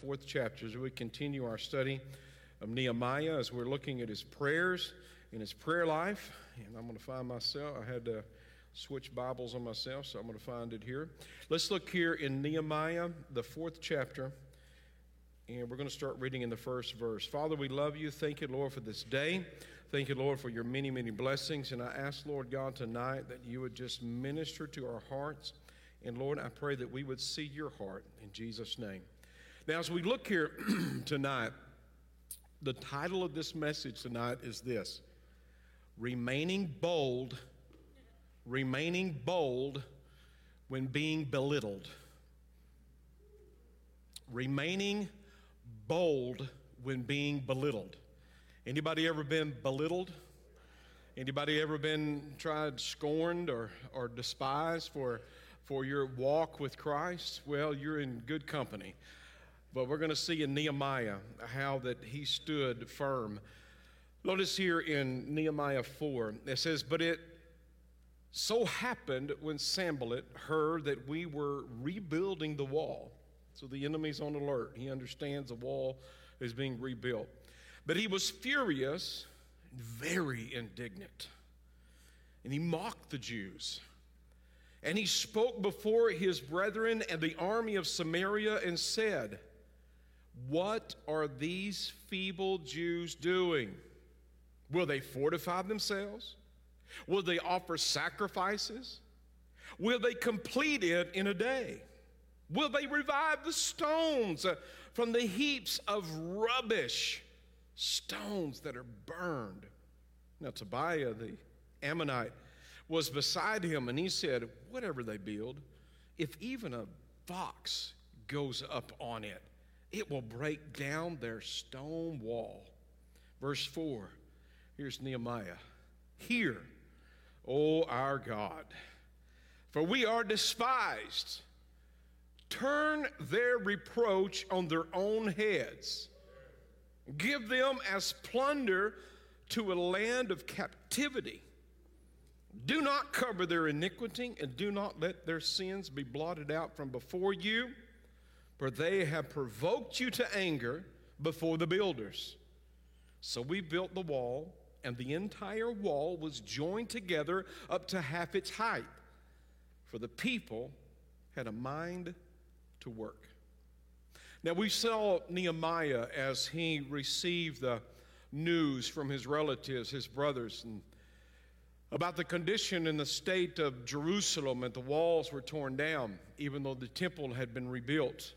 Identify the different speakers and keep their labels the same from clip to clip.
Speaker 1: fourth chapter as we continue our study of Nehemiah as we're looking at his prayers and his prayer life. And I'm going to find myself, I had to switch Bibles on myself, so I'm going to find it here. Let's look here in Nehemiah, the fourth chapter, and we're going to start reading in the first verse. Father, we love you. Thank you, Lord, for this day. Thank you, Lord, for your many, many blessings. And I ask, Lord God, tonight that you would just minister to our hearts. And Lord, I pray that we would see your heart in Jesus' name. Now, as we look here tonight, the title of this message tonight is this Remaining Bold, Remaining Bold when being belittled. Remaining bold when being belittled. Anybody ever been belittled? Anybody ever been tried scorned or, or despised for for your walk with Christ, well, you're in good company. But we're going to see in Nehemiah how that he stood firm. Notice here in Nehemiah 4, it says, But it so happened when Sanballat heard that we were rebuilding the wall. So the enemy's on alert. He understands the wall is being rebuilt. But he was furious, very indignant, and he mocked the Jews. And he spoke before his brethren and the army of Samaria and said, What are these feeble Jews doing? Will they fortify themselves? Will they offer sacrifices? Will they complete it in a day? Will they revive the stones uh, from the heaps of rubbish, stones that are burned? Now, Tobiah the Ammonite was beside him, and he said, Whatever they build, if even a fox goes up on it, it will break down their stone wall. Verse 4, here's Nehemiah. Hear, O our God, for we are despised. Turn their reproach on their own heads. Give them as plunder to a land of captivity. Do not cover their iniquity, and do not let their sins be blotted out from before you, for they have provoked you to anger before the builders. So we built the wall, and the entire wall was joined together up to half its height, for the people had a mind to work. Now we saw Nehemiah as he received the news from his relatives, his brothers, and about the condition and the state of Jerusalem and the walls were torn down, even though the temple had been rebuilt.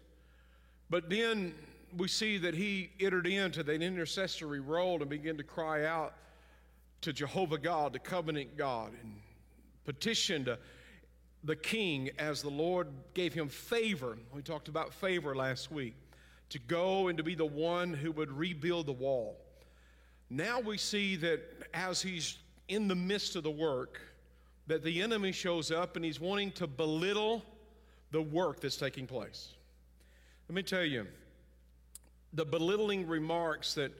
Speaker 1: But then we see that he entered into that intercessory role and began to cry out to Jehovah God, the covenant God, and petitioned the king as the Lord gave him favor. We talked about favor last week to go and to be the one who would rebuild the wall. Now we see that as he's in the midst of the work that the enemy shows up and he's wanting to belittle the work that's taking place. Let me tell you, the belittling remarks that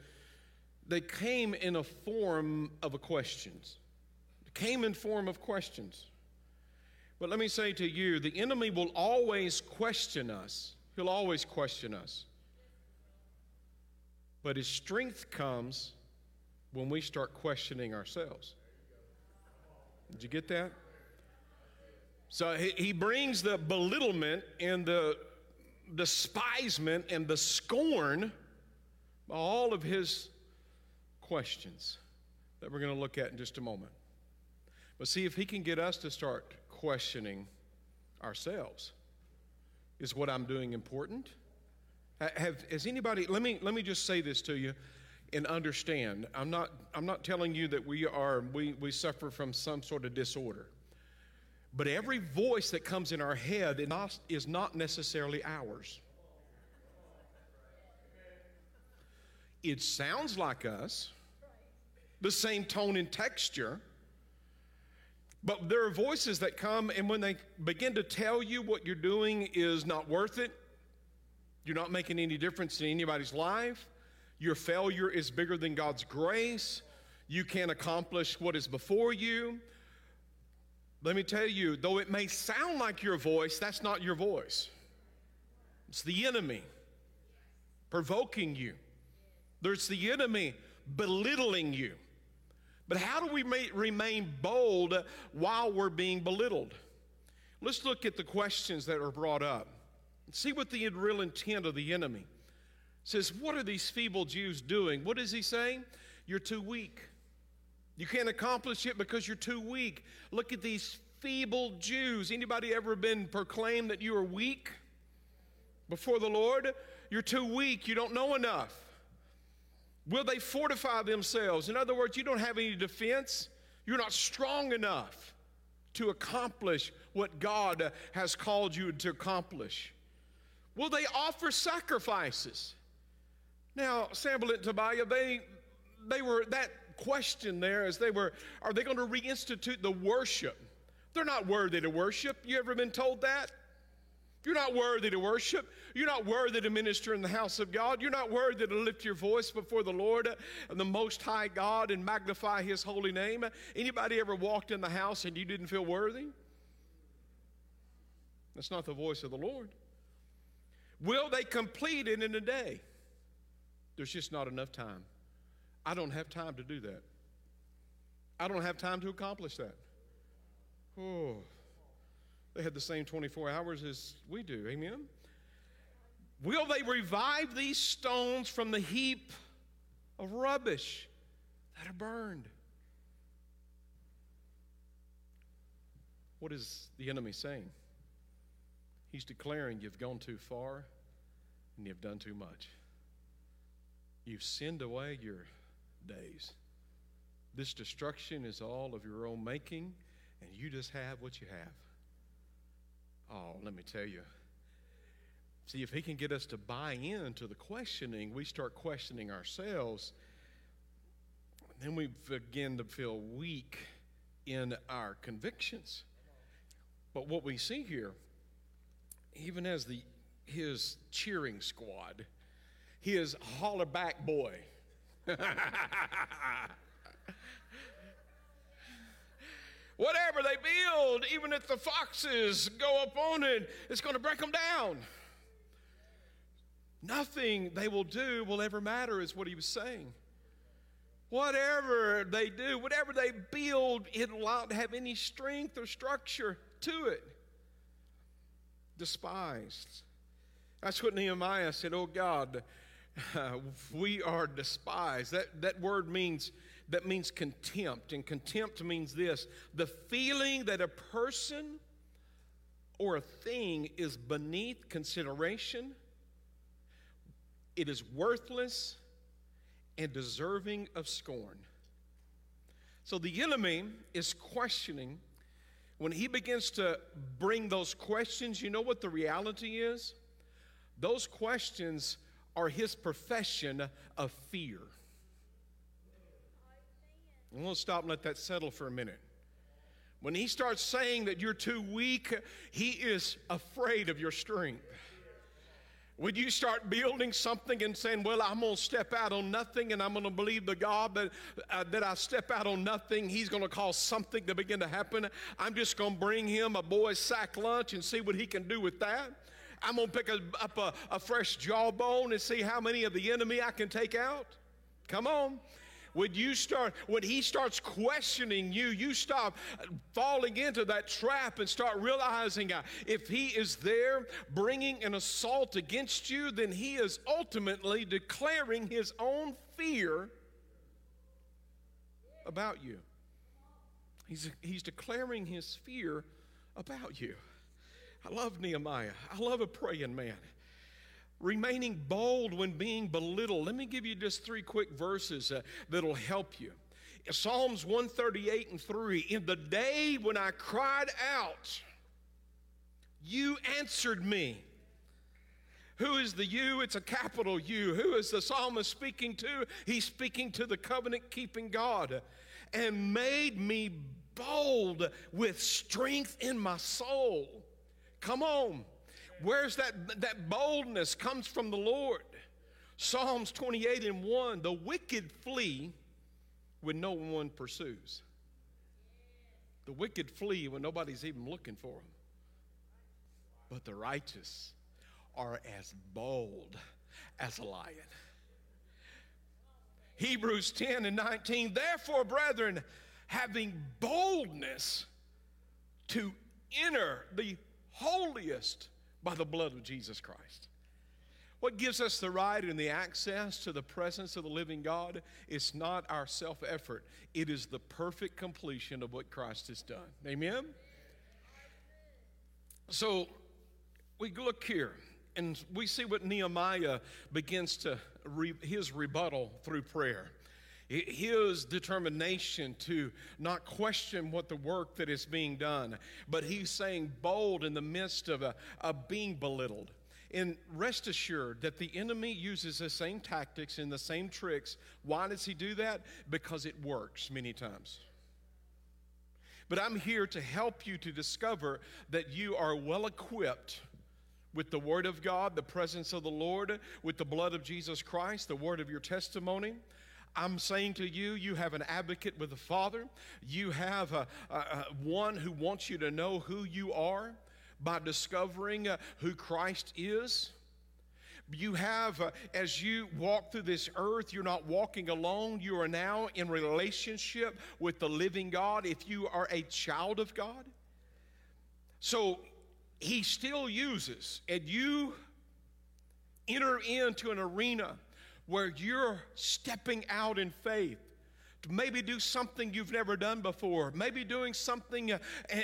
Speaker 1: they came in a form of a questions. came in form of questions. But let me say to you, the enemy will always question us. He'll always question us. But his strength comes when we start questioning ourselves. Did you get that? So he, he brings the belittlement and the despisement and the scorn, all of his questions that we're going to look at in just a moment. But see if he can get us to start questioning ourselves. Is what I'm doing important? Have, has anybody, let me, let me just say this to you and understand. I'm not, I'm not telling you that we, are, we, we suffer from some sort of disorder. But every voice that comes in our head is not necessarily ours. It sounds like us, the same tone and texture, but there are voices that come, and when they begin to tell you what you're doing is not worth it, you're not making any difference in anybody's life, your failure is bigger than God's grace. You can't accomplish what is before you. Let me tell you, though it may sound like your voice, that's not your voice. It's the enemy. provoking you. There's the enemy belittling you. But how do we remain bold while we're being belittled? Let's look at the questions that are brought up. See what the real intent of the enemy says. What are these feeble Jews doing? What is he saying? You're too weak. You can't accomplish it because you're too weak. Look at these feeble Jews. Anybody ever been proclaimed that you are weak before the Lord? You're too weak. You don't know enough. Will they fortify themselves? In other words, you don't have any defense. You're not strong enough to accomplish what God has called you to accomplish. Will they offer sacrifices? Now, Sanballat and Tobiah, they, they were that question there as they were, are they going to reinstitute the worship? They're not worthy to worship. You ever been told that? You're not worthy to worship. You're not worthy to minister in the house of God. You're not worthy to lift your voice before the Lord and the Most High God and magnify His holy name. Anybody ever walked in the house and you didn't feel worthy? That's not the voice of the Lord. Will they complete it in a day? There's just not enough time. I don't have time to do that. I don't have time to accomplish that. Oh, they had the same 24 hours as we do. Amen? Will they revive these stones from the heap of rubbish that are burned? What is the enemy saying? He's declaring you've gone too far and you've done too much. You've sinned away your days. This destruction is all of your own making, and you just have what you have. Oh, let me tell you. See, if he can get us to buy into the questioning, we start questioning ourselves. Then we begin to feel weak in our convictions. But what we see here, even as the his cheering squad, his holler back boy. Whatever they build, even if the foxes go up on it, it's going to break them down. Nothing they will do will ever matter, is what he was saying. Whatever they do, whatever they build, it will not have any strength or structure to it. Despised. That's what Nehemiah said, Oh God, uh, we are despised. That, that word means that means contempt. And contempt means this the feeling that a person or a thing is beneath consideration, it is worthless and deserving of scorn. So the enemy is questioning. When he begins to bring those questions, you know what the reality is? Those questions are his profession of fear. I'm going to stop and let that settle for a minute. When he starts saying that you're too weak, he is afraid of your strength. When you start building something and saying, Well, I'm going to step out on nothing and I'm going to believe the God that, uh, that I step out on nothing, He's going to cause something to begin to happen. I'm just going to bring him a boy's sack lunch and see what he can do with that. I'm going to pick a, up a, a fresh jawbone and see how many of the enemy I can take out. Come on. When you start when he starts questioning you you stop falling into that trap and start realizing uh, if he is there bringing an assault against you then he is ultimately declaring his own fear about you. He's he's declaring his fear about you I love Nehemiah. I love a praying man. Remaining bold when being belittled. Let me give you just three quick verses uh, that'll help you. Psalms 138 and 3. In the day when I cried out, you answered me. Who is the you? It's a capital U. Who is the psalmist speaking to? He's speaking to the covenant keeping God and made me bold with strength in my soul. Come on. Where's that, that boldness comes from the Lord. Psalms 28 and 1 the wicked flee when no one pursues. The wicked flee when nobody's even looking for them. But the righteous are as bold as a lion. Hebrews 10 and 19, therefore, brethren, having boldness to enter the holiest by the blood of Jesus Christ. What gives us the right and the access to the presence of the living God is not our self effort, it is the perfect completion of what Christ has done. Amen? So we look here and we see what Nehemiah begins to, re, his rebuttal through prayer his determination to not question what the work that is being done, but he's saying bold in the midst of, a, of being belittled. And rest assured that the enemy uses the same tactics and the same tricks. Why does he do that? Because it works many times. But I'm here to help you to discover that you are well equipped with the Word of God, the presence of the Lord, with the blood of Jesus Christ, the word of your testimony. I'm saying to you, you have an advocate with the Father. You have a, a, a one who wants you to know who you are by discovering uh, who Christ is. You have, uh, as you walk through this earth, you're not walking alone. You are now in relationship with the living God if you are a child of God. So he still uses, and you enter into an arena where you're stepping out in faith to maybe do something you've never done before, maybe doing something uh,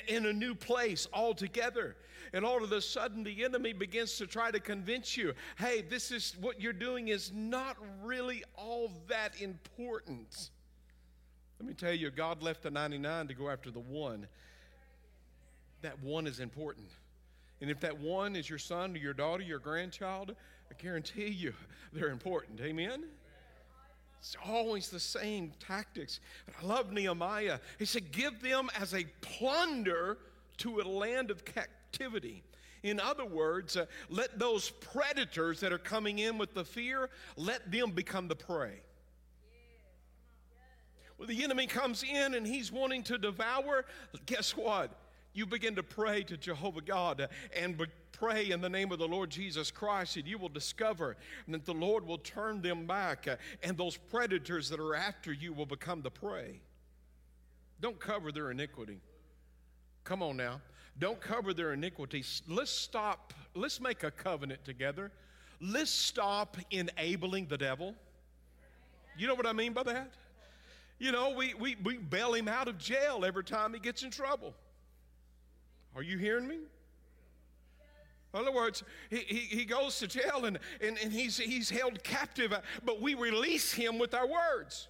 Speaker 1: in a new place altogether. And all of a sudden, the enemy begins to try to convince you hey, this is what you're doing is not really all that important. Let me tell you, God left the 99 to go after the one. That one is important. And if that one is your son or your daughter, your grandchild, I guarantee you they're important. Amen? It's always the same tactics. But I love Nehemiah. He said, Give them as a plunder to a land of captivity. In other words, uh, let those predators that are coming in with the fear, let them become the prey. When the enemy comes in and he's wanting to devour, guess what? You begin to pray to Jehovah God and pray in the name of the Lord Jesus Christ, and you will discover that the Lord will turn them back, uh, and those predators that are after you will become the prey. Don't cover their iniquity. Come on now. Don't cover their iniquity. Let's stop. Let's make a covenant together. Let's stop enabling the devil. You know what I mean by that? You know, we, we, we bail him out of jail every time he gets in trouble. Are you hearing me? In other words, he, he, he goes to jail and, and, and he's, he's held captive, but we release him with our words.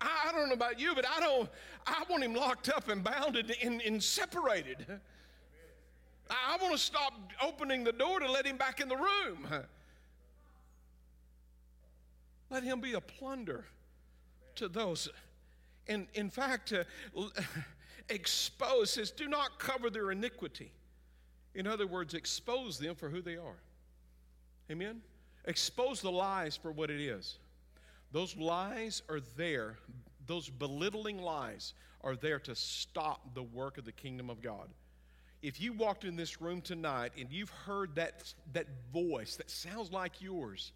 Speaker 1: I, I don't know about you, but I don't, I want him locked up and bounded and, and separated. I, I want to stop opening the door to let him back in the room. Let him be a plunder to those. And in fact, uh, expose, says, do not cover their iniquity. In other words, expose them for who they are. Amen? Expose the lies for what it is. Those lies are there, those belittling lies are there to stop the work of the kingdom of God. If you walked in this room tonight and you've heard that, that voice that sounds like yours,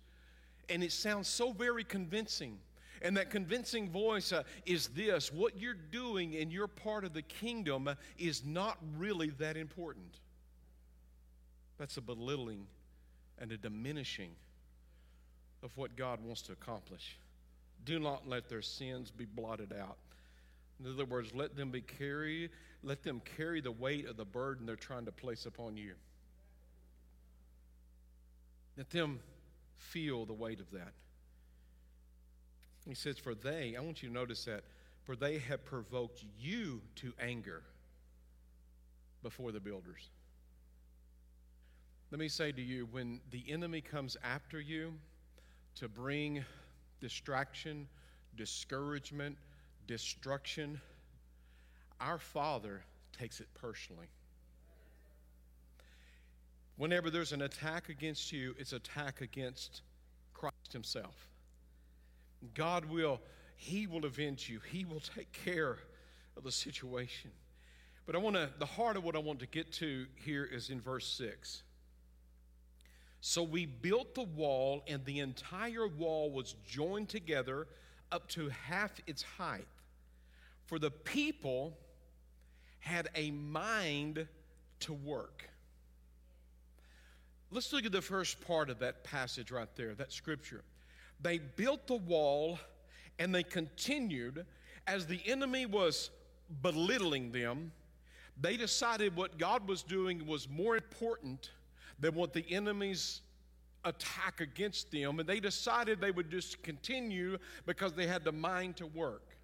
Speaker 1: and it sounds so very convincing, and that convincing voice uh, is this what you're doing in your part of the kingdom is not really that important. That's a belittling and a diminishing of what God wants to accomplish. Do not let their sins be blotted out. In other words, let them be carried, let them carry the weight of the burden they're trying to place upon you. Let them feel the weight of that. He says, For they, I want you to notice that, for they have provoked you to anger before the builders. Let me say to you, when the enemy comes after you to bring distraction, discouragement, destruction, our Father takes it personally. Whenever there's an attack against you, it's attack against Christ Himself. God will, He will avenge you. He will take care of the situation. But I want to, the heart of what I want to get to here is in verse 6. So we built the wall, and the entire wall was joined together up to half its height. For the people had a mind to work. Let's look at the first part of that passage right there, that scripture. They built the wall and they continued as the enemy was belittling them. They decided what God was doing was more important than what the enemy's attack against them, and they decided they would just continue because they had the mind to work.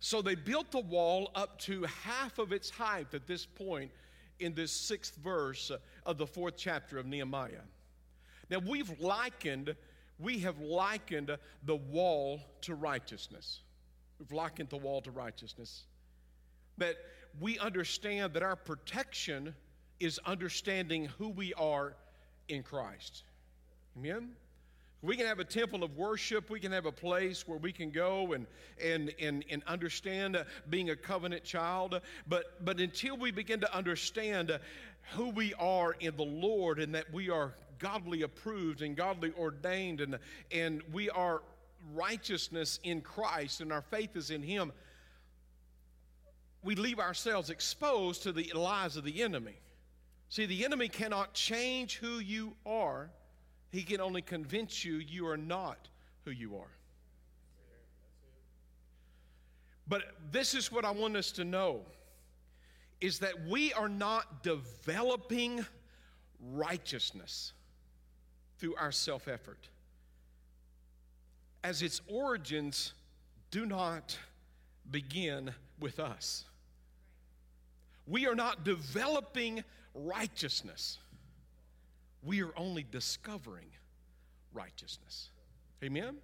Speaker 1: So they built the wall up to half of its height at this point in this sixth verse of the fourth chapter of Nehemiah. Now we've likened, we have likened the wall to righteousness. We've likened the wall to righteousness. That we understand that our protection is understanding who we are in Christ. Amen? We can have a temple of worship. We can have a place where we can go and, and, and, and understand uh, being a covenant child. But, but until we begin to understand who we are in the Lord and that we are godly approved and godly ordained and, and we are righteousness in Christ and our faith is in Him, we leave ourselves exposed to the lies of the enemy. See, the enemy cannot change who you are he can only convince you you are not who you are. But this is what I want us to know is that we are not developing righteousness through our self effort. As its origins do not begin with us. We are not developing righteousness we are only discovering righteousness. Amen?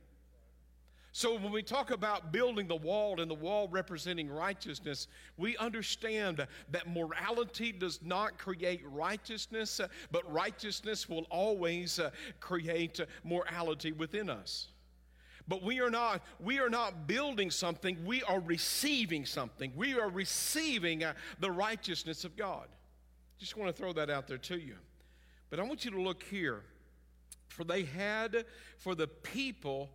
Speaker 1: So, when we talk about building the wall and the wall representing righteousness, we understand that morality does not create righteousness, but righteousness will always uh, create morality within us. But we are not we are not building something, we are receiving something. We are receiving uh, the righteousness of God. Just want to throw that out there to you. But I want you to look here. For they had, for the people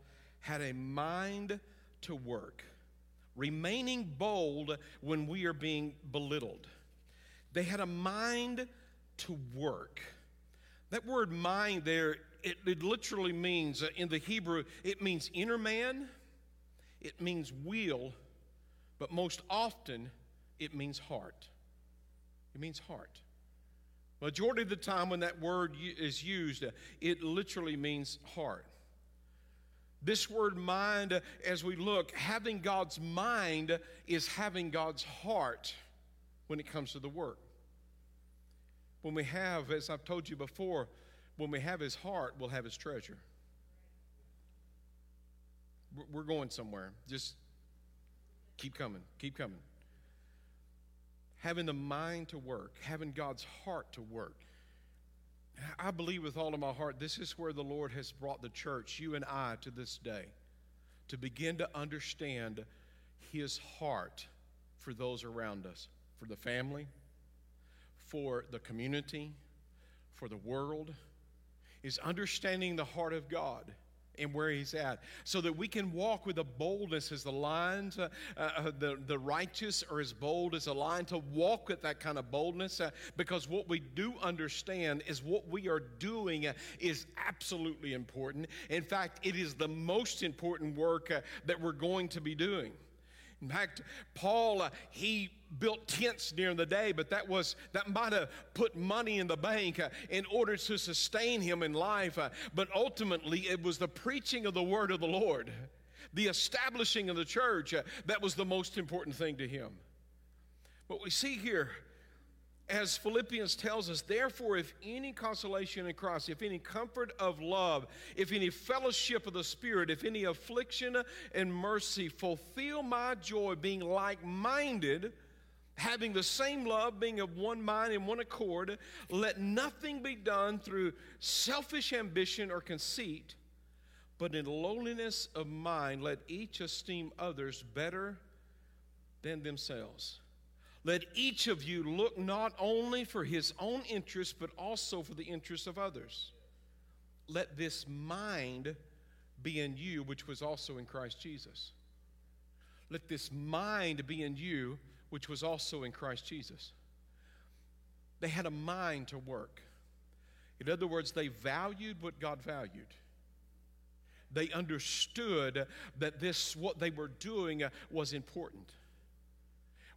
Speaker 1: had a mind to work, remaining bold when we are being belittled. They had a mind to work. That word mind there, it, it literally means, uh, in the Hebrew, it means inner man, it means will, but most often it means heart. It means heart. Majority of the time, when that word is used, it literally means heart. This word mind, as we look, having God's mind is having God's heart when it comes to the work. When we have, as I've told you before, when we have His heart, we'll have His treasure. We're going somewhere. Just keep coming, keep coming having the mind to work, having God's heart to work. I believe with all of my heart, this is where the Lord has brought the church, you and I, to this day, to begin to understand His heart for those around us, for the family, for the community, for the world, is understanding the heart of God and where he's at so that we can walk with a boldness as the lions uh, uh, the, the righteous are as bold as a lion to walk with that kind of boldness uh, because what we do understand is what we are doing uh, is absolutely important. In fact it is the most important work uh, that we're going to be doing in fact, Paul, uh, he built tents during the day, but that was that might have put money in the bank uh, in order to sustain him in life. Uh, but ultimately, it was the preaching of the word of the Lord, the establishing of the church, uh, that was the most important thing to him. But we see here as Philippians tells us, therefore, if any consolation in Christ, if any comfort of love, if any fellowship of the Spirit, if any affliction and mercy, fulfill my joy, being like minded, having the same love, being of one mind and one accord. Let nothing be done through selfish ambition or conceit, but in lowliness of mind, let each esteem others better than themselves. Let each of you look not only for his own interest, but also for the interest of others. let this mind be in you, which was also in Christ Jesus. Let this mind be in you, which was also in Christ Jesus. They had a mind to work. In other words, they valued what God valued. They understood that this, what they were doing, uh, was important.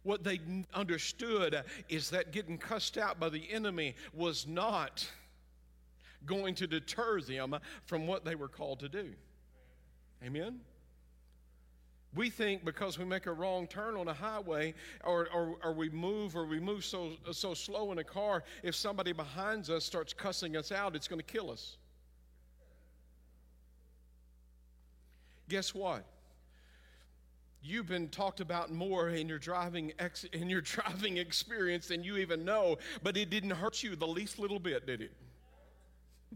Speaker 1: What they understood is that getting cussed out by the enemy was not going to deter them from what they were called to do. Amen? We think because we make a wrong turn on a highway or, or, or, we move or we move so, so slow in a car, if somebody behind us starts cussing us out, it's going to kill us. Guess what? You've been talked about more in your driving ex, in your driving experience than you even know, but it didn't hurt you the least little bit, did it?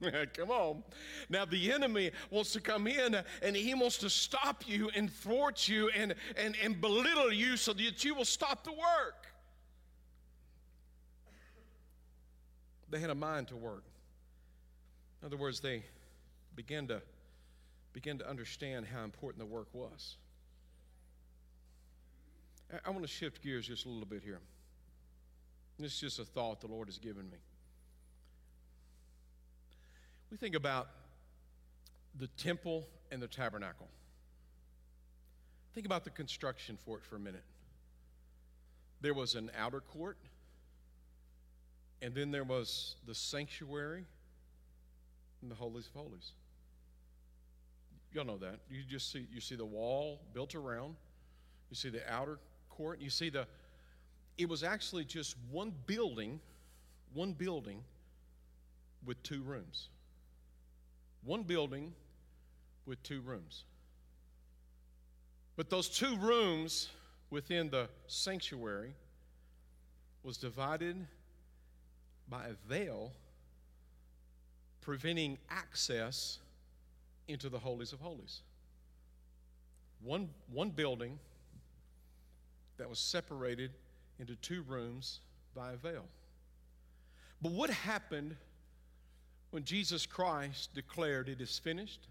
Speaker 1: come on. Now, the enemy wants to come in and he wants to stop you and thwart you and, and, and belittle you so that you will stop the work. They had a mind to work. In other words, they began to, begin to understand how important the work was. I, want to shift gears just a little bit here. This is just a thought the Lord has given me. We think about the temple and the tabernacle. Think about the construction for it for a minute. There was an outer court, and then there was the sanctuary and the holies of holies. Y'all know that. You just see you see the wall built around. You see the outer court. You see the it was actually just one building, one building with two rooms. One building with two rooms. But those two rooms within the sanctuary was divided by a veil preventing access into the holies of holies. One, one building that was separated into two rooms by a veil. But what happened when Jesus Christ declared, It is finished,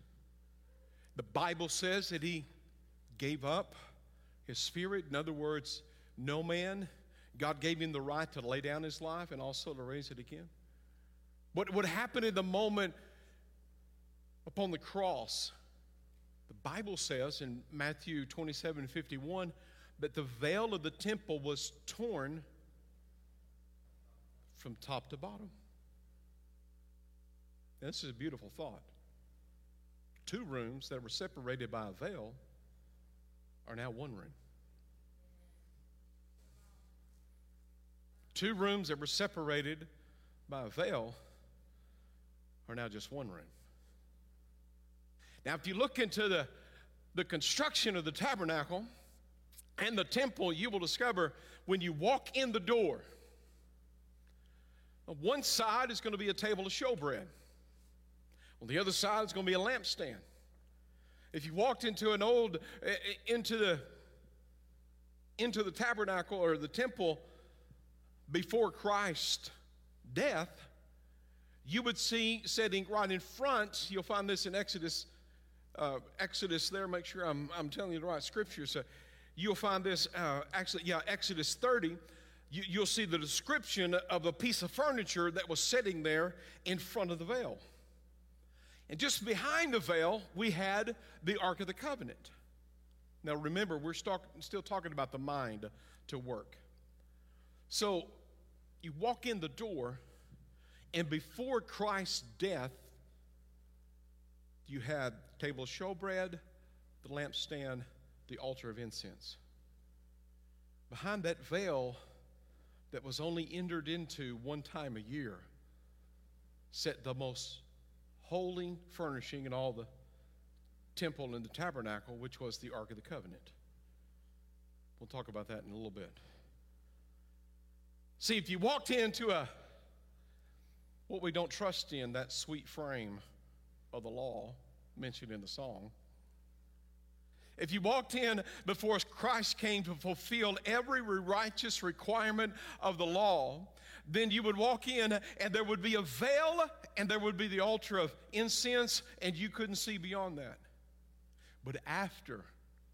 Speaker 1: the Bible says that he gave up his spirit. In other words, no man, God gave him the right to lay down his life and also to raise it again. What would happen in the moment upon the cross? The Bible says in Matthew 27 51 that the veil of the temple was torn from top to bottom. This is a beautiful thought. Two rooms that were separated by a veil are now one room. Two rooms that were separated by a veil are now just one room. Now, if you look into the, the construction of the tabernacle and the temple, you will discover when you walk in the door, on one side is going to be a table of showbread. On the other side is going to be a lampstand. If you walked into an old into the into the tabernacle or the temple before Christ's death, you would see sitting right in front. You'll find this in Exodus. Uh, Exodus there. Make sure I'm I'm telling you the right scripture. So you'll find this uh, actually, yeah, Exodus 30. You, you'll see the description of a piece of furniture that was sitting there in front of the veil. And just behind the veil, we had the Ark of the Covenant. Now remember, we're still talking about the mind to work. So you walk in the door, and before Christ's death, you had table of showbread, the lampstand, the altar of incense. Behind that veil that was only entered into one time a year sat the most holy furnishing in all the temple and the tabernacle, which was the Ark of the Covenant. We'll talk about that in a little bit. See, if you walked into a what we don't trust in, that sweet frame of the law mentioned in the song, if you walked in before Christ came to fulfill every righteous requirement of the law, then you would walk in and there would be a veil and there would be the altar of incense, and you couldn't see beyond that. But after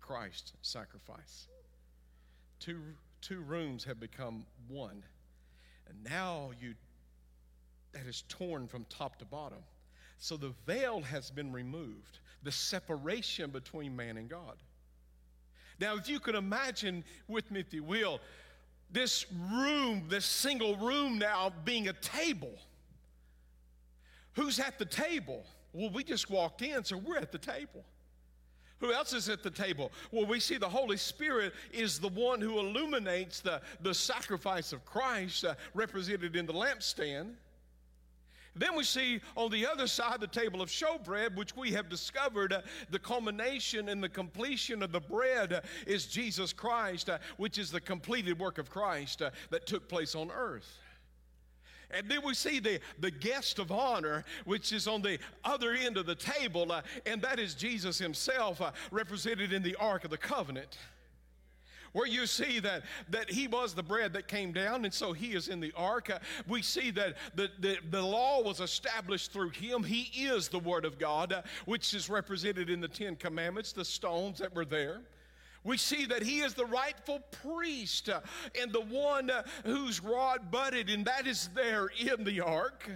Speaker 1: Christ's sacrifice, two, two rooms have become one. And now you that is torn from top to bottom. So the veil has been removed, the separation between man and God. Now, if you could imagine with me, if you will, this room, this single room now being a table. Who's at the table? Well, we just walked in, so we're at the table. Who else is at the table? Well, we see the Holy Spirit is the one who illuminates the, the sacrifice of Christ uh, represented in the lampstand. Then we see on the other side the table of showbread, which we have discovered uh, the culmination and the completion of the bread uh, is Jesus Christ, uh, which is the completed work of Christ uh, that took place on earth. And then we see the, the guest of honor, which is on the other end of the table, uh, and that is Jesus himself, uh, represented in the Ark of the Covenant where you see that, that he was the bread that came down, and so he is in the ark. Uh, we see that the, the, the law was established through him. He is the Word of God, uh, which is represented in the Ten Commandments, the stones that were there. We see that he is the rightful priest uh, and the one whose rod budded, and that is there in the ark.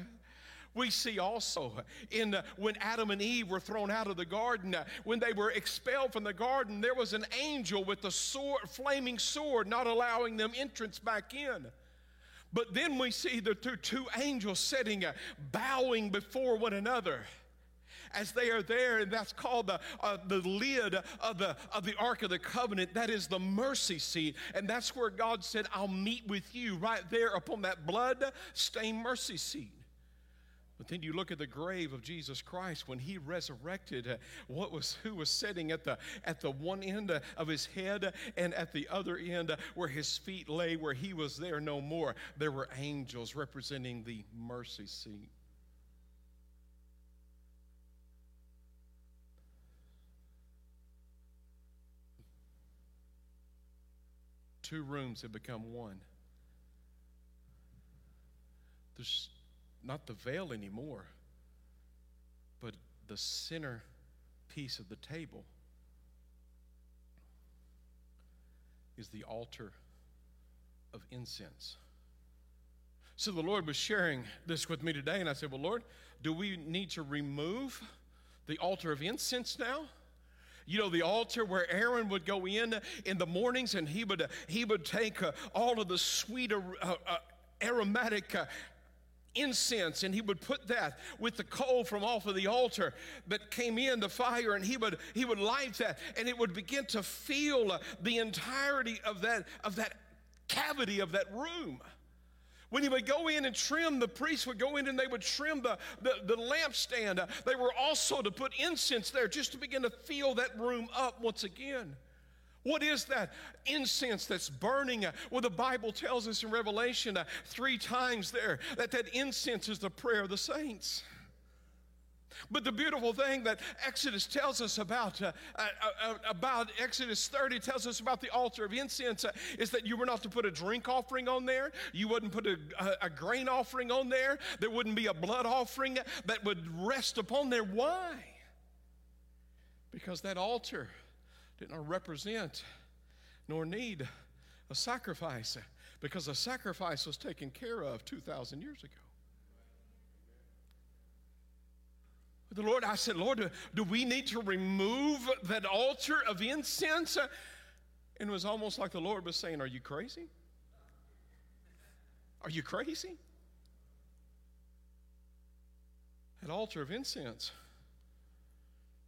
Speaker 1: We see also in uh, when Adam and Eve were thrown out of the garden, uh, when they were expelled from the garden, there was an angel with a sword, flaming sword, not allowing them entrance back in. But then we see the two, two angels sitting, uh, bowing before one another as they are there, and that's called the, uh, the lid of the, of the Ark of the Covenant. That is the mercy seat. And that's where God said, I'll meet with you right there upon that blood stained mercy seat. But then you look at the grave of Jesus Christ when he resurrected, uh, what was who was sitting at the at the one end uh, of his head and at the other end uh, where his feet lay where he was there no more. There were angels representing the mercy seat. Two rooms have become one. There's not the veil anymore, but the center piece of the table is the altar of incense. So the Lord was sharing this with me today, and I said, Well, Lord, do we need to remove the altar of incense now? You know, the altar where Aaron would go in in the mornings and he would, he would take uh, all of the sweet uh, uh, aromatic uh, incense and he would put that with the coal from off of the altar that came in the fire and he would he would light that and it would begin to feel the entirety of that of that cavity of that room when he would go in and trim, the priests would go in and they would trim the, the, the lampstand. They were also to put incense there just to begin to fill that room up once again. What is that incense that's burning? Well, the Bible tells us in Revelation uh, three times there that that incense is the prayer of the saints. But the beautiful thing that Exodus tells us about, uh, uh, uh, about Exodus 30 tells us about the altar of incense uh, is that you were not to put a drink offering on there. You wouldn't put a, a, a grain offering on there. There wouldn't be a blood offering that would rest upon there. Why? Because that altar did not represent nor need a sacrifice because a sacrifice was taken care of 2,000 years ago. The Lord, I said, Lord, do we need to remove that altar of incense? And it was almost like the Lord was saying, Are you crazy? Are you crazy? That altar of incense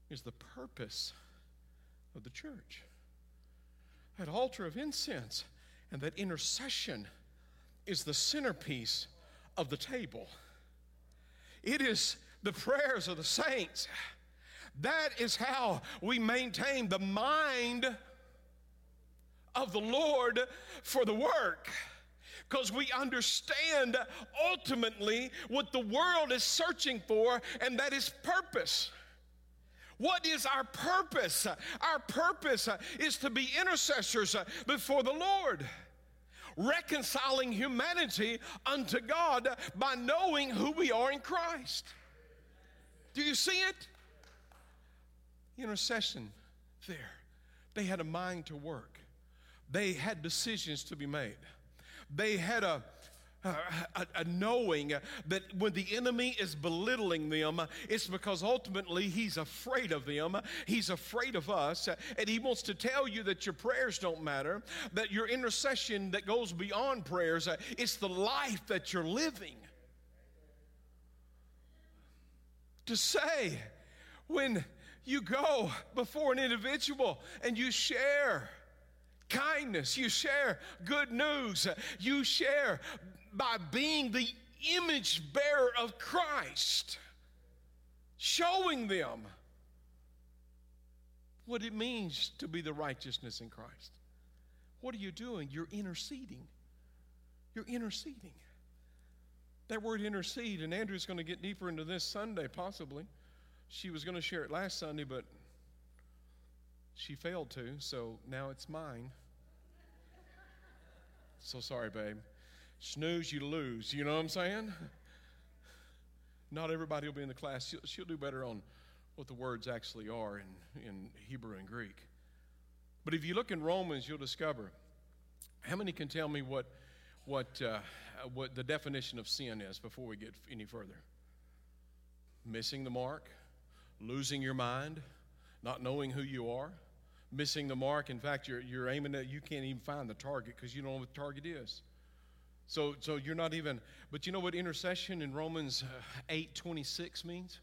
Speaker 1: is the purpose of the church. That altar of incense and that intercession is the centerpiece of the table. It is the prayers of the saints. That is how we maintain the mind of the Lord for the work. Because we understand ultimately what the world is searching for, and that is purpose. What is our purpose? Our purpose uh, is to be intercessors uh, before the Lord. reconciling humanity unto God by knowing who we are in Christ. Do you see it? Intercession there. They had a mind to work, they had decisions to be made, they had a a, a, knowing that when the enemy is belittling them, it's because ultimately he's afraid of them. He's afraid of us. And he wants to tell you that your prayers don't matter, that your intercession that goes beyond prayers, it's the life that you're living. To say, when you go before an individual and you share kindness, you share good news, you share by being the image bearer of Christ, showing them what it means to be the righteousness in Christ. What are you doing? You're interceding. You're interceding. That word intercede, and Andrew's going to get deeper into this Sunday, possibly. She was going to share it last Sunday, but she failed to, so now it's mine. So sorry, babe snooze, you lose. You know what I'm saying? Not everybody will be in the class. She'll, she'll do better on what the words actually are in, in Hebrew and Greek. But if you look in Romans, you'll discover how many can tell me what, what, uh, what the definition of sin is before we get any further? Missing the mark, losing your mind, not knowing who you are, missing the mark. In fact, you're, you're aiming at, you can't even find the target because you don't know what the target is. So, so you're not even, but you know what intercession in Romans uh, 8 26 means?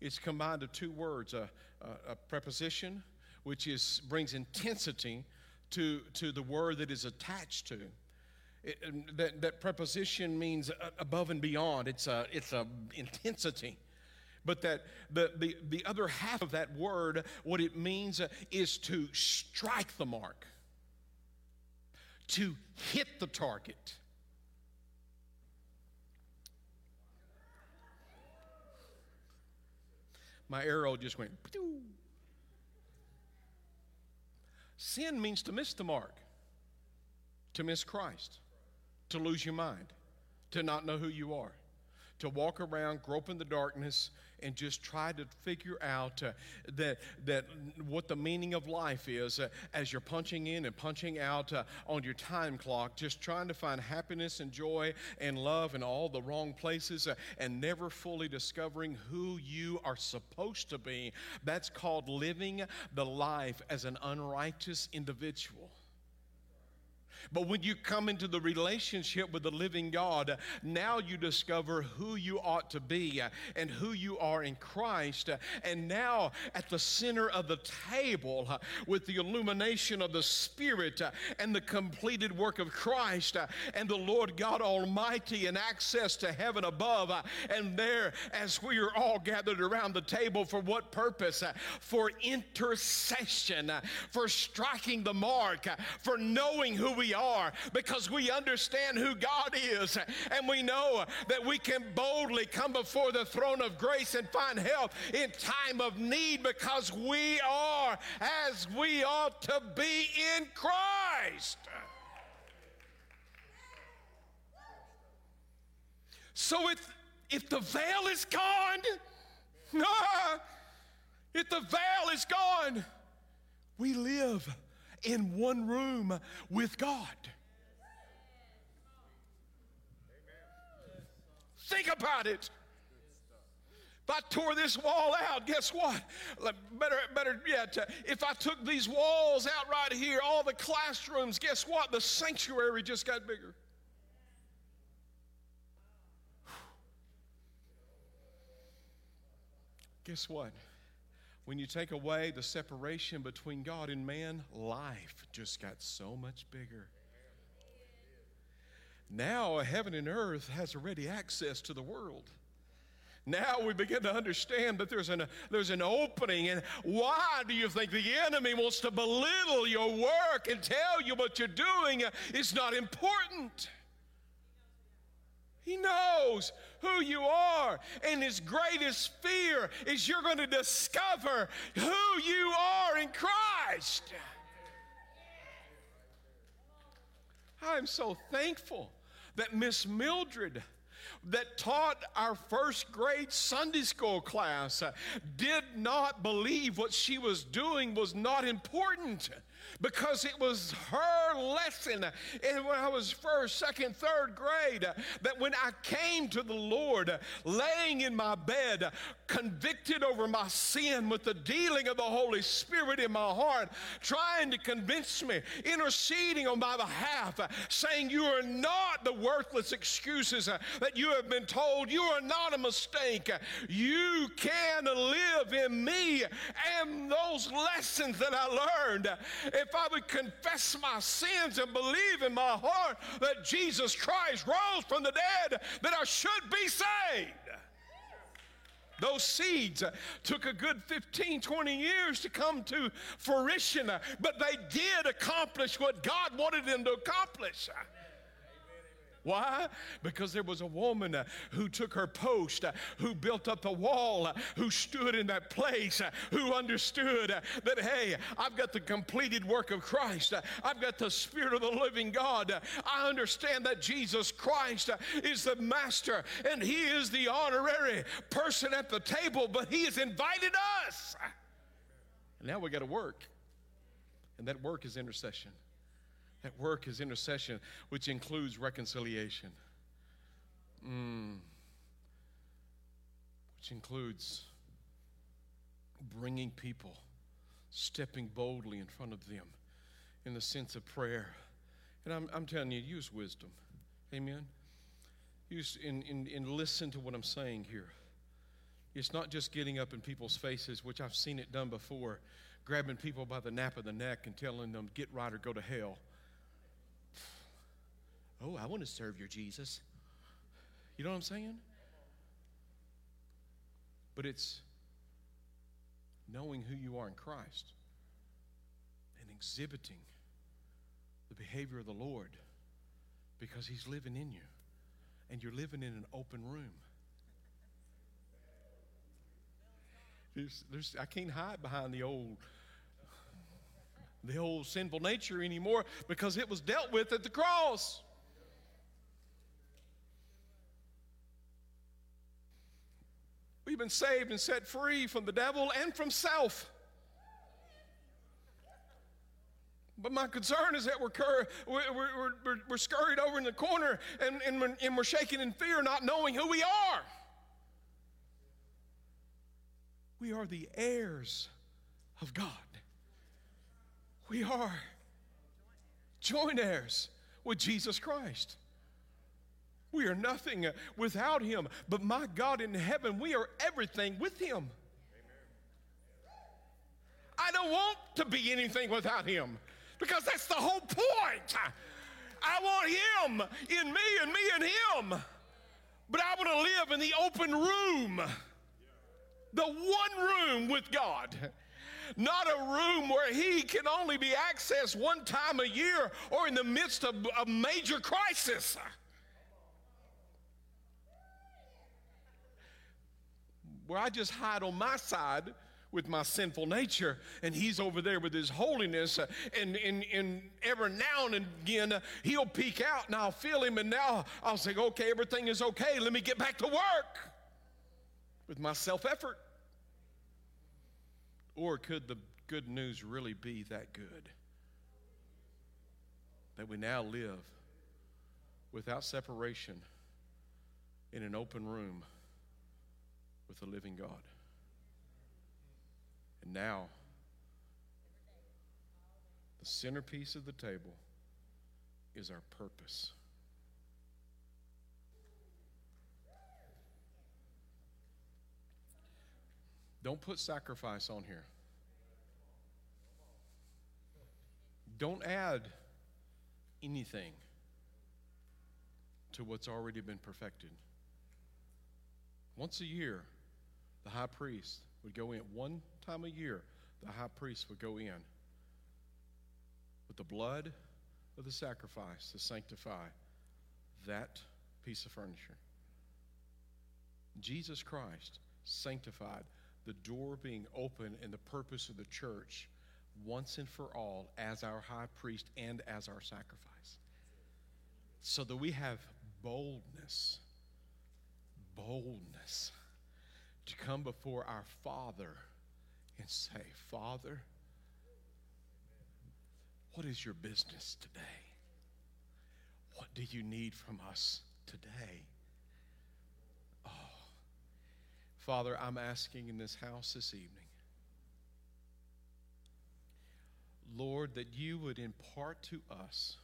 Speaker 1: It's combined of two words a, a, a preposition, which is, brings intensity to, to the word that is attached to. It, that, that preposition means above and beyond, it's a, it's a intensity but that the, the, the other half of that word, what it means uh, is to strike the mark, to hit the target. My arrow just went. Pew. Sin means to miss the mark, to miss Christ, to lose your mind, to not know who you are to walk around, grope in the darkness, and just try to figure out uh, that, that what the meaning of life is uh, as you're punching in and punching out uh, on your time clock, just trying to find happiness and joy and love in all the wrong places uh, and never fully discovering who you are supposed to be. That's called living the life as an unrighteous individual. But when you come into the relationship with the living God, now you discover who you ought to be and who you are in Christ. And now at the center of the table, with the illumination of the Spirit and the completed work of Christ and the Lord God Almighty and access to heaven above. And there, as we are all gathered around the table, for what purpose? For intercession, for striking the mark, for knowing who we are because we understand who God is and we know that we can boldly come before the throne of grace and find help in time of need because we are as we ought to be in Christ. So if, if the veil is gone, if the veil is gone, we live in one room with God. Think about it. If I tore this wall out, guess what? Better, better yet, uh, if I took these walls out right here, all the classrooms, guess what? The sanctuary just got bigger. Guess what? When you take away the separation between God and man, life just got so much bigger. Now, heaven and earth has already access to the world. Now we begin to understand that there's an, there's an opening. And why do you think the enemy wants to belittle your work and tell you what you're doing is not important? He knows who you are. And his greatest fear is you're going to discover who you are in Christ. I'm so thankful that Miss Mildred that taught our first grade Sunday school class did not believe what she was doing was not important because it was her lesson. And when I was first, second, third grade that when I came to the Lord, laying in my bed, convicted over my sin with the dealing of the Holy Spirit in my heart, trying to convince me, interceding on my behalf, uh, saying, You are not the worthless excuses uh, that you have been told. You are not a mistake. You can live in me. And those lessons that I learned, if I would confess my sins and believe in my heart that Jesus Christ rose from the dead, that I should be saved. Those seeds uh, took a good 15, 20 years to come to fruition, uh, but they did accomplish what God wanted them to accomplish. Uh. Why? Because there was a woman uh, who took her post, uh, who built up the wall, uh, who stood in that place, who understood that, hey, I've got the completed work of Christ. I've got the Spirit of the living God. I understand that Jesus Christ is the master and he is the honorary person at the table, but he has invited us. And now we got to work. And that work is intercession. That work is intercession, which includes reconciliation. Mm. Which includes bringing people, stepping boldly in front of them in the sense of prayer. And I'm, I'm telling you, use wisdom. Amen. Use and, and, and listen to what I'm saying here. It's not just getting up in people's faces, which I've seen it done before, grabbing people by the nape of the neck and telling them, get right or go to hell. Oh, I want to serve your Jesus. You know what I'm saying? But it's knowing who you are in Christ and exhibiting the behavior of the Lord because He's living in you and you're living in an open room. There's, there's, I can't hide behind the old the old sinful nature anymore because it was dealt with at the cross. We've been saved and set free from the devil and from self. But my concern is that we're, cur- we're, we're, we're, we're, scurried over in the corner and, and, we're, and we're shaking in fear, not knowing who we are. We are the heirs of God. We are joint heirs with Jesus Christ. We are nothing without him. But my God in heaven, we are everything with him. I don't want to be anything without him because that's the whole point. I want him in me and me in him. But I want to live in the open room, the one room with God. Not a room where he can only be accessed one time a year or in the midst of a major crisis. Where I just hide on my side with my sinful nature, and he's over there with his holiness. Uh, and, and, and every now and again, uh, he'll peek out, and I'll feel him, and now I'll say, okay, everything is okay. Let me get back to work with my self effort. Or could the good news really be that good? That we now live without separation in an open room with the living God. And now, the centerpiece of the table is our purpose. Don't put sacrifice on here. Don't add anything to what's already been perfected. Once a year, the high priest would go in one time a year, the high priest would go in with the blood of the sacrifice to sanctify that piece of furniture. Jesus Christ sanctified the door being open and the purpose of the church once and for all as our high priest and as our sacrifice. so that we have boldness, boldness to come before our Father and say, Father, what is your business today? What do you need from us today? Oh, Father, I'm asking in this house this evening, Lord, that you would impart to us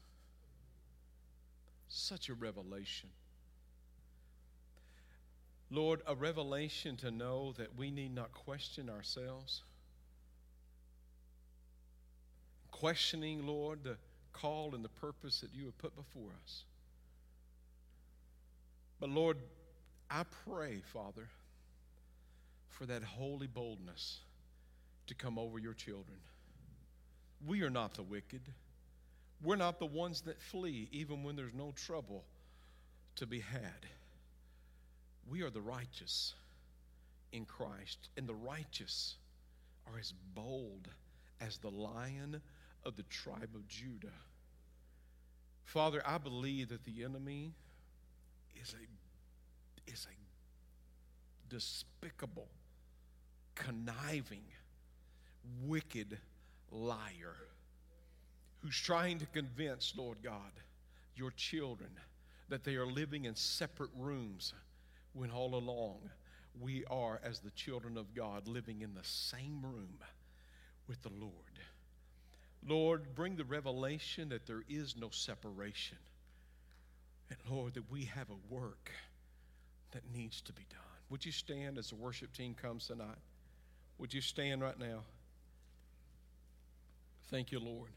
Speaker 1: such a revelation. Lord, a revelation to know that we need not question ourselves. Questioning, Lord, the call and the purpose that you have put before us. But Lord, I pray, Father, for that holy boldness to come over your children. We are not the wicked. We're not the ones that flee, even when there's no trouble to be had. We are the righteous in Christ, and the righteous are as bold as the lion of the tribe of Judah. Father, I believe that the enemy is a, is a despicable, conniving, wicked liar who's trying to convince, Lord God, your children that they are living in separate rooms when all along we are, as the children of God, living in the same room with the Lord. Lord, bring the revelation that there is no separation. And Lord, that we have a work that needs to be done. Would you stand as the worship team comes tonight? Would you stand right now? Thank you, Lord.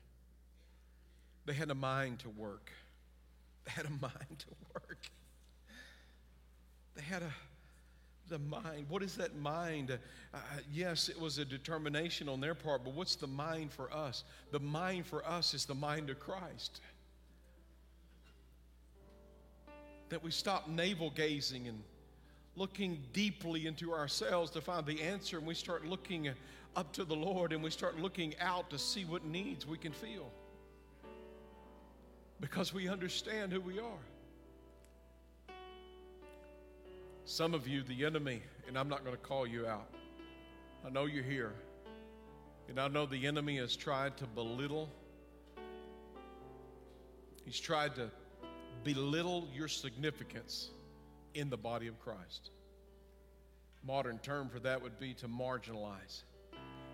Speaker 1: They had a mind to work. They had a mind to work. They had a the mind. What is that mind? Uh, yes, it was a determination on their part, but what's the mind for us? The mind for us is the mind of Christ. That we stop navel gazing and looking deeply into ourselves to find the answer, and we start looking up to the Lord and we start looking out to see what needs we can feel because we understand who we are. Some of you, the enemy, and I'm not going to call you out, I know you're here. And I know the enemy has tried to belittle, he's tried to belittle your significance in the body of Christ. Modern term for that would be to marginalize,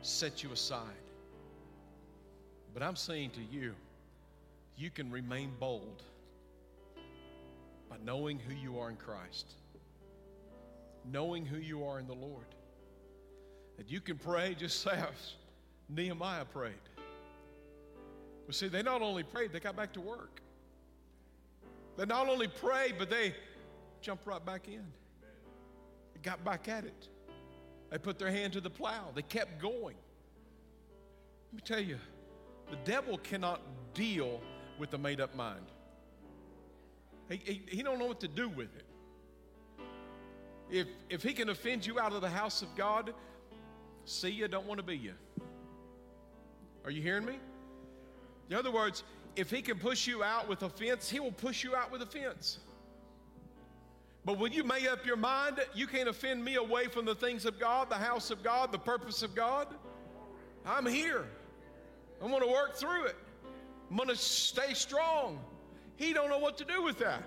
Speaker 1: set you aside. But I'm saying to you, you can remain bold by knowing who you are in Christ, knowing who you are in the Lord. That you can pray just as Nehemiah prayed. Well, see, they not only prayed, they got back to work. They not only prayed, but they jumped right back in. They got back at it. They put their hand to the plow. They kept going. Let me tell you, the devil cannot deal with a made up mind. He, he, he don't know what to do with it. If, if he can offend you out of the house of God, see you, don't want to be you. Are you hearing me? In other words, if he can push you out with offense, he will push you out with offense. But when you make up your mind, you can't offend me away from the things of God, the house of God, the purpose of God. I'm here. I'm going to work through it. I'm going to stay strong. He don't know what to do with that.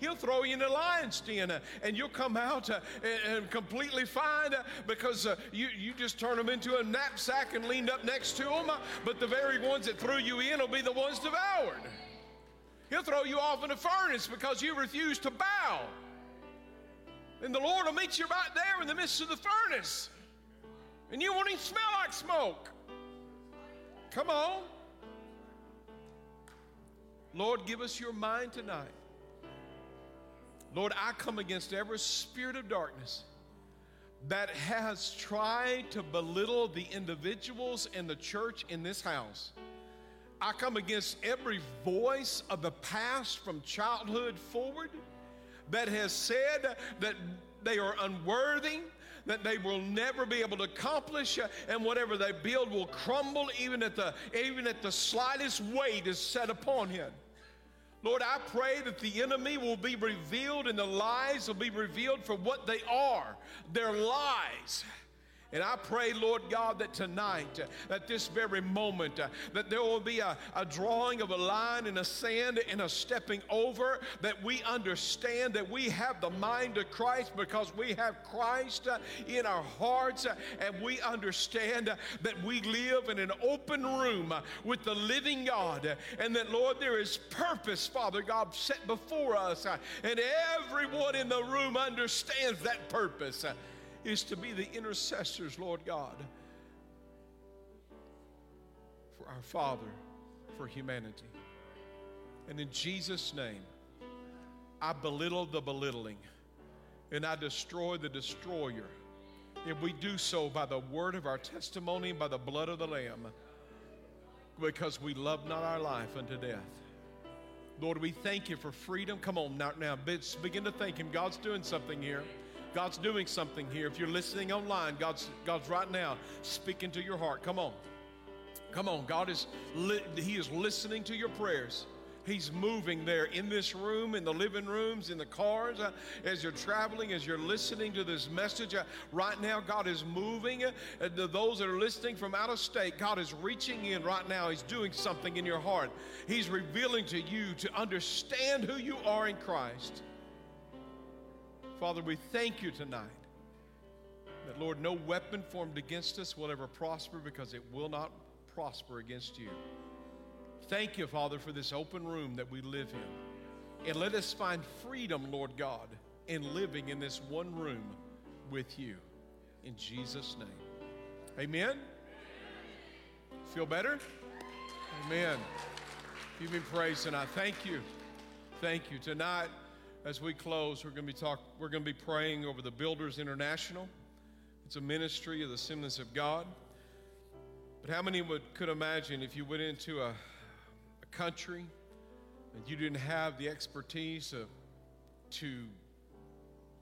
Speaker 1: He'll throw you in a lion's den uh, and you'll come out uh, and, and, completely fine uh, because uh, you, you just turn them into a knapsack and leaned up next to them. Uh, but the very ones that threw you in will be the ones devoured. He'll throw you off in a furnace because you refuse to bow. And the Lord will meet you right there in the midst of the furnace. And you won't even smell like smoke. Come on. Lord, give us your mind tonight. Lord, I come against every spirit of darkness that has tried to belittle the individuals and the church in this house. I come against every voice of the past from childhood forward that has said that they are unworthy, that they will never be able to accomplish, and whatever they build will crumble even at the even at the slightest weight is set upon him. Lord, I pray that the enemy will be revealed and the lies will be revealed for what they are. They're lies. And I pray, Lord God, that tonight, at this very moment, that there will be a, a drawing of a line in the sand and a stepping over, that we understand that we have the mind of Christ because we have Christ in our hearts, and we understand that we live in an open room with the living God, and that, Lord, there is purpose, Father God, set before us, and everyone in the room understands that purpose is to be the intercessors, Lord God, for our Father, for humanity. And in Jesus' name, I belittle the belittling and I destroy the destroyer. If we do so by the word of our testimony, by the blood of the Lamb, because we love not our life unto death. Lord, we thank you for freedom. Come on now, now begin to thank Him. God's doing something here. God's doing something here. If you're listening online, God's, God's right now speaking to your heart. Come on. Come on. God is, li- He is listening to your prayers. He's moving there in this room, in the living rooms, in the cars, uh, as you're traveling, as you're listening to this message. Uh, right now, God is moving. Uh, those that are listening from out of state, God is reaching in right now. He's doing something in your heart. He's revealing to you to understand who you are in Christ. Father, we thank you tonight that, Lord, no weapon formed against us will ever prosper because it will not prosper against you. Thank you, Father, for this open room that we live in. And let us find freedom, Lord God, in living in this one room with you. In Jesus' name. Amen. Feel better? Amen. Give me praise tonight. Thank you. Thank you. Tonight, as we close, we're going to be talk, we're going to be praying over the Builders International. It's a ministry of the Assemblies of God. But how many would could imagine if you went into a, a country and you didn't have the expertise of, to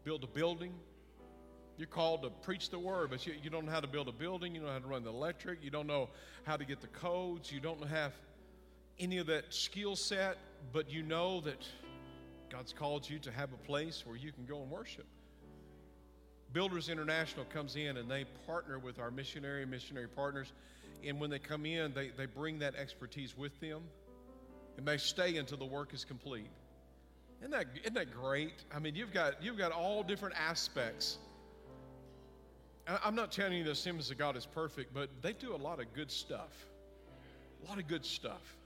Speaker 1: build a building? You're called to preach the word, but you, you don't know how to build a building. You don't know how to run the electric. You don't know how to get the codes. You don't have any of that skill set, but you know that God's called you to have a place where you can go and worship. Builders International comes in and they partner with our missionary missionary partners. And when they come in, they, they bring that expertise with them and they stay until the work is complete. Isn't that, isn't that great? I mean, you've got, you've got all different aspects. I'm not telling you the Assemblies of God is perfect, but they do a lot of good stuff. A lot of good stuff.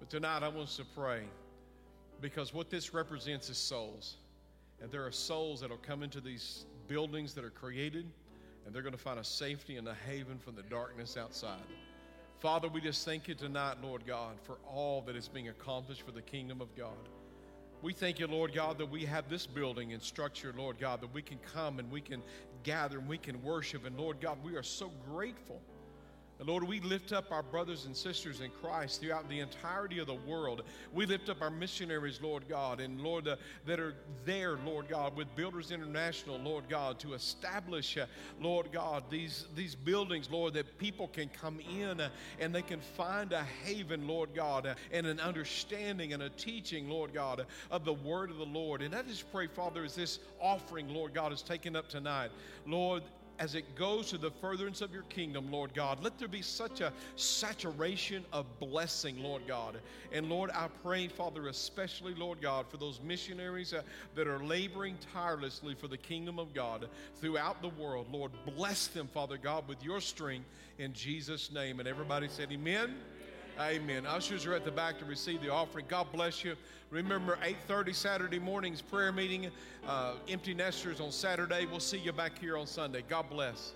Speaker 1: But tonight I want us to pray. Because what this represents is souls. And there are souls that will come into these buildings that are created, and they're going to find a safety and a haven from the darkness outside. Father, we just thank you tonight, Lord God, for all that is being accomplished for the kingdom of God. We thank you, Lord God, that we have this building and structure, Lord God, that we can come and we can gather and we can worship. And Lord God, we are so grateful Lord, we lift up our brothers and sisters in Christ throughout the entirety of the world. We lift up our missionaries, Lord God, and Lord, uh, that are there, Lord God, with Builders International, Lord God, to establish, uh, Lord God, these, these buildings, Lord, that people can come in uh, and they can find a haven, Lord God, uh, and an understanding and a teaching, Lord God, of the word of the Lord. And I just pray, Father, as this offering, Lord God, is taken up tonight, Lord, as it goes to the furtherance of your kingdom, Lord God. Let there be such a saturation of blessing, Lord God. And Lord, I pray, Father, especially, Lord God, for those missionaries uh, that are laboring tirelessly for the kingdom of God throughout the world. Lord, bless them, Father God, with your strength in Jesus' name. And everybody said, Amen. Amen. Ushers are at the back to receive the offering. God bless you. Remember, 8.30 Saturday morning's prayer meeting. Uh, empty nesters on Saturday. We'll see you back here on Sunday. God bless.